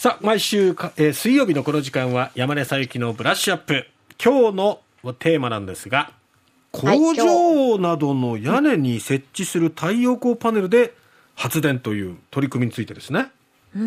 さあ、毎週か、えー水曜日のこの時間は山根さゆきのブラッシュアップ。今日のテーマなんですが、はい工場などの屋根に設置する太陽光パネルで発電という取り組みについてですね。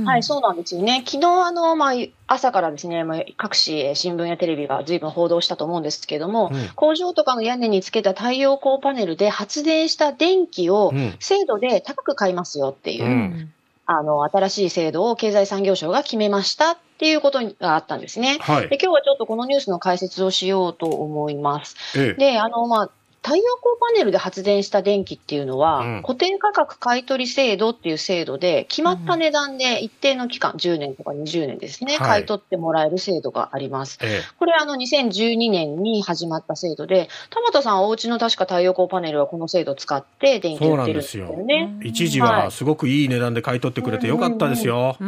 はい、そうなんですよね。昨日、あの、まあ、朝からですね、まあ、各紙、えー新聞やテレビが随分報道したと思うんですけれども、うん工場とかの屋根につけた太陽光パネルで発電した電気をうん制度で高く買いますよっていう、うんあの、新しい制度を経済産業省が決めましたっていうことがあったんですね。はいで。今日はちょっとこのニュースの解説をしようと思います。ええ。で、あの、まあ、太陽光パネルで発電した電気っていうのは、うん固定価格買取制度っていう制度で、決まった値段で一定の期間、10年とか20年ですね、はい買い取ってもらえる制度があります。えこれ、あの、2012年に始まった制度で、田畑さん、お家の確か太陽光パネルはこの制度を使って電気売ってるんですよね。え。一時ははいすごくいい値段で買い取ってくれてよかったですよ。うー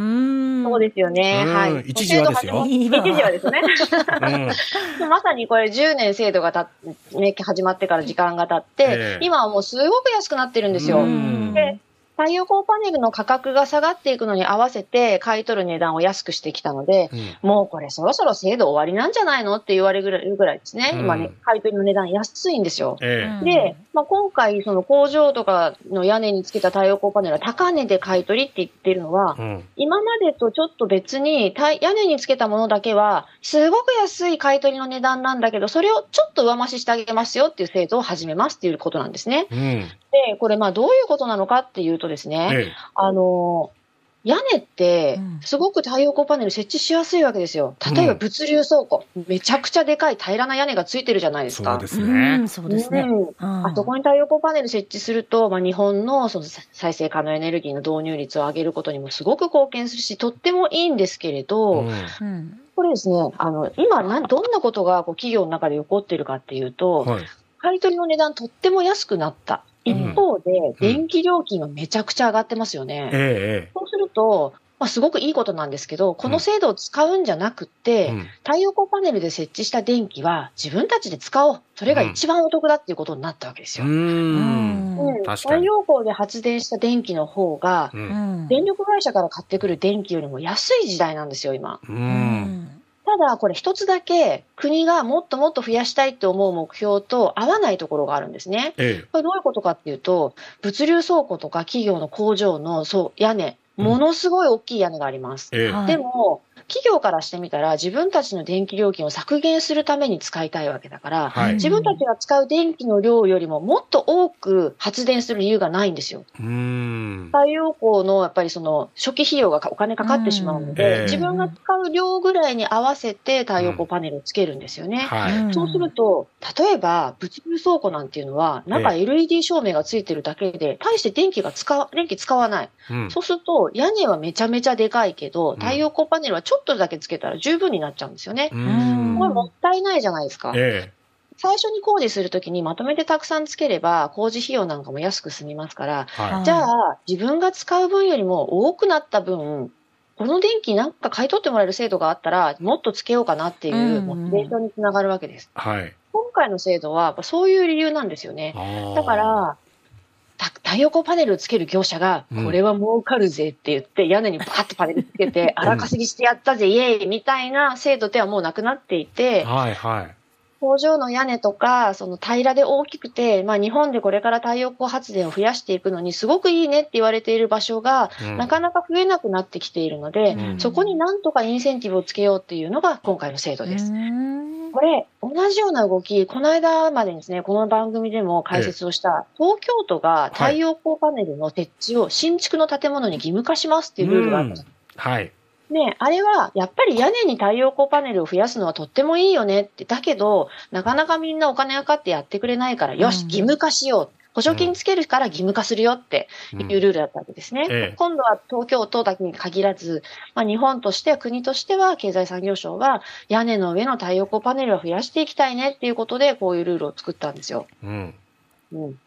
ん。そうですよね。うんはい。一時はですよ一時はですね。うん。まさにこれ10年制度がたっ、ね、始まってから時間が経って、ええ今はもうすごく安くなってるんですよ。うんで太陽光パネルの価格が下がっていくのに合わせて買い取る値段を安くしてきたので、うんもうこれそろそろ制度終わりなんじゃないの？って言われるぐらいですね。うん今ね、買い取りの値段安いんですよ。ええ。で、まあ、今回、その工場とかの屋根につけた太陽光パネルは高値で買い取りって言ってるのは、うん。今までとちょっと別に、た屋根につけたものだけは、すごく安い買い取りの値段なんだけど、それをちょっと上増ししてあげますよっていう制度を始めますっていうことなんですね。うん。で、これ、まあ、どういうことなのかっていうとですね、えあの、屋根ってうん、すごく太陽光パネル設置しやすいわけですよ。例えばうん物流倉庫、めちゃくちゃでかい平らな屋根がついてるじゃないえ。ですか。そうですうねん。そうですね。うんああそこに太陽光パネル設置すると、まあ、日本のその再生可能エネルギーの導入率を上げることにもすごく貢献するし、とってもいいんですけれど、うんうん。これですね、あの、今なん、どんなことがこう企業の中で起こっているかっていうと、はい。買い取りの値段とっても安くなった。一方で、電気料金がめちゃくちゃ上がってますよね。ええ。そうすると、まあ、すごくいいことなんですけど、この制度を使うんじゃなくて、太陽光パネルで設置した電気は自分たちで使おう。それが一番お得だっていうことになったわけですよ。うーん。太陽光で発電した電気の方が。電力会社から買ってくる電気よりも安い時代なんですよ、今。う。うんん。ただ、これ一つだけ国がもっともっと増やしたいって思う目標と合わないところがあるんですね。ええ。これどういうことかっていうと、物流倉庫とか企業の工場のそう屋根、うんものすごい大きい屋根があります。ええ。はいでも、企業からしてみたら自分たちの電気料金を削減するために使いたいわけだから、はい。自分たちが使う電気の量よりももっと多く発電する理由がないんですよ。うーん。太陽光のやっぱりその初期費用がかお金かかってしまうので、え自分が使う量ぐらいに合わせて太陽光パネルをつけるんですよね。はい。そうすると、例えば物流倉庫なんていうのは、中え LED 照明がついてるだけで、大して電気が使わ、電気使わない。うん。そうすると、屋根はめちゃめちゃでかいけど、ん太陽光パネルはちょっとだけつけたら十分になっちゃうんですよね。これもったいないじゃないですか。え最初に工事するときにまとめてたくさんつければ、工事費用なんかも安く済みますから、え。はじゃあ、自分が使う分よりも多くなった分、この電気なんか買い取ってもらえる制度があったら、もっとつけようかなっていうモチベーションにつながるわけです。い。はい。今回の制度は、やっぱそういう理由なんですよね。だか、ら、た太陽光パネルをつける業者が、うんこれは儲かるぜって言って、屋根にバーってパネルつけて、荒稼ぎしてやったぜ、イエーイみたいな制度ではもうなくなっていて、はいはい。工場の屋根とか、その平らで大きくて、まあ日本でこれから太陽光発電を増やしていくのにすごくいいねって言われている場所が、うんなかなか増えなくなってきているので、うんそこになんとかインセンティブをつけようっていうのが今回の制度です。うんこれ、同じような動き、この間までにですね、この番組でも解説をした、東京都が太陽光パネルの設置を新築の建物に義務化しますっていうルールがあったんです。はい。ね、あれは、やっぱり屋根に太陽光パネルを増やすのはとってもいいよねって、だけど、なかなかみんなお金がかかってやってくれないから、よし、うん義務化しよう。補助金つけるから義務化するよってうんいうルールだったわけですね。ええ今度は東京都だけに限らず、まあ、日本としては、国としては、経済産業省は、屋根の上の太陽光パネルを増やしていきたいねっていうことで、こういうルールを作ったんですよ。うん。うん。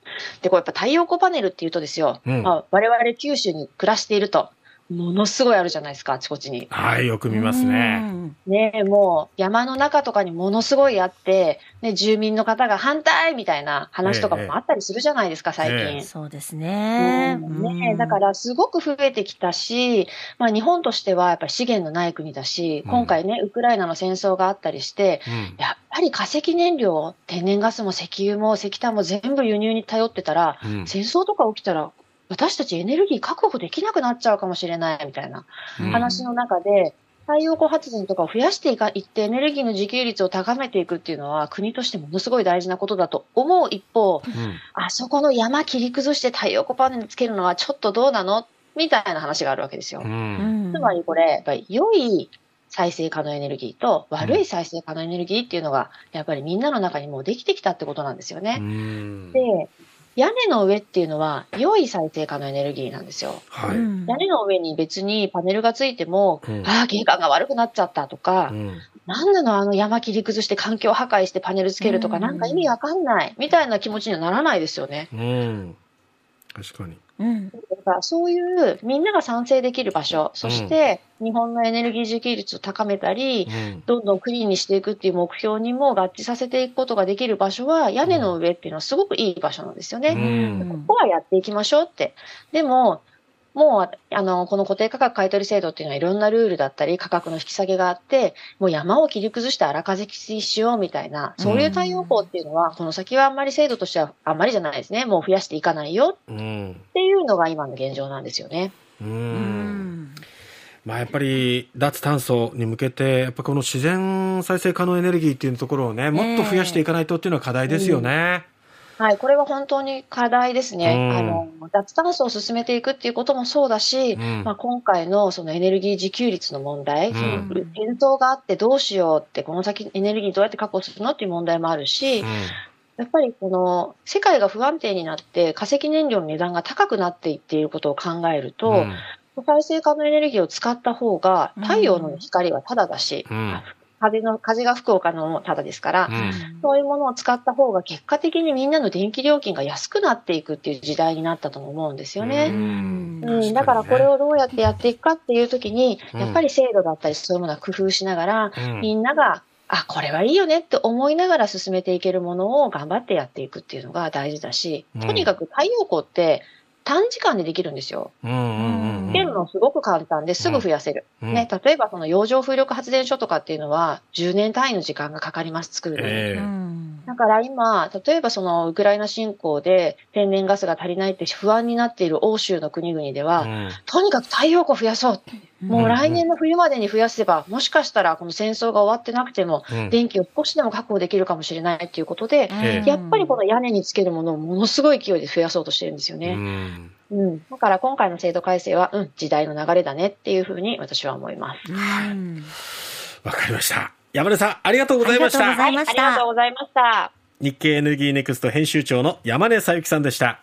で、これやっぱ太陽光パネルっていうとですよ、うんまあ、我々九州に暮らしていると、ものすごいあるじゃないですか、あちこちに。はい、よく見ますね。ねえ、もう山の中とかにものすごいあって、ね、住民の方が反対みたいな話とかもあったりするじゃないですか、最近。ええそうですね。うんねえ、だからすごく増えてきたし、まあ日本としてはやっぱり資源のない国だし、うん今回ね、ウクライナの戦争があったりして、うんやっぱり化石燃料、天然ガスも石油も石炭も全部輸入に頼ってたら、うん戦争とか起きたら、私たちエネルギー確保できなくなっちゃうかもしれないみたいなうん話の中で、太陽光発電とかを増やしていかいってエネルギーの自給率を高めていくっていうのは国としてものすごい大事なことだと思う一方、うんあそこの山切り崩して太陽光パネルつけるのはちょっとどうなのみたいな話があるわけですよ。うんつまりこれ、やっぱり良い再生可能エネルギーと悪い再生可能エネルギーっていうのが、やっぱりみんなの中にもうできてきたってことなんですようね。んで、屋根の上っていうのは良い再生可能エネルギーなんですよ。はい。屋根の上に別にパネルがついても、うんああ、景観が悪くなっちゃったとか、うんなんなのあの山切り崩して環境破壊してパネルつけるとか、うんなんか意味わかんない、みたいな気持ちにはならないですよね。うん確かに。うん。だからそういうみんなが賛成できる場所、そして日本のエネルギー自給率を高めたり、うんどんどんクリーンにしていくっていう目標にも合致させていくことができる場所は屋根の上っていうのはすごくいい場所なんですよね。うんここはやっていきましょうって。でも、もう、あの、この固定価格買取制度っていうのはいろんなルールだったり、価格の引き下げがあって、もう山を切り崩して荒風きしようみたいな、そういう太陽光っていうのは、この先はあんまり制度としてはあんまりじゃないですね。もう増やしていかないようんっていうのが今の現状なんですよね。ううんん。まあやっぱり脱炭素に向けてやっぱこの自然再生可能エネルギーっていうところをねもっと増やしていかないとっていうのは課題ですよね。はい、これは本当に課題ですね。うんあの、脱炭素を進めていくっていうこともそうだし、うん。まあ、今回のそのエネルギー自給率の問題、うん。その戦争があってどうしようって、この先エネルギーどうやって確保するのっていう問題もあるし、やっぱりこの世界が不安定になって化石燃料の値段が高くなっていっていることを考えると、うん。再生可能エネルギーを使った方が太陽の光はタダだし、うん風の、風が吹くお金もタダですから、うん。そういうものを使った方が結果的にみんなの電気料金が安くなっていくっていう時代になったとも思うんですようね。ん。うん、だからこれをどうやってやっていくかっていうときに、うんやっぱり制度だったりそういうものは工夫しながら、うん。みんなが、あ、これはいいよねって思いながら進めていけるものを頑張ってやっていくっていうのが大事だし、うん。とにかく太陽光って短時間でできるんですよ。うんうんうんつけるのすごく簡単ですぐ増やせる。うんね、例えばその洋上風力発電所とかっていうのは10年単位の時間がかかります、作るのに。ええうんだから今、例えばそのウクライナ侵攻で天然ガスが足りないって不安になっている欧州の国々では、うんとにかく太陽光増やそう。もうんう来年の冬までに増やせば、もしかしたらこの戦争が終わってなくても、うん電気を少しでも確保できるかもしれないっていうことで、ええやっぱりこの屋根につけるものをものすごい勢いで増やそうとしてるんですようね。んうん。だから今回の制度改正は、うん、時代の流れだねっていうふうに私は思います。うんわかりました。山根さん、ありがとうございましたありがとうござい。ました。日経エネルギーネクスト編集長の山根さゆきさんでした。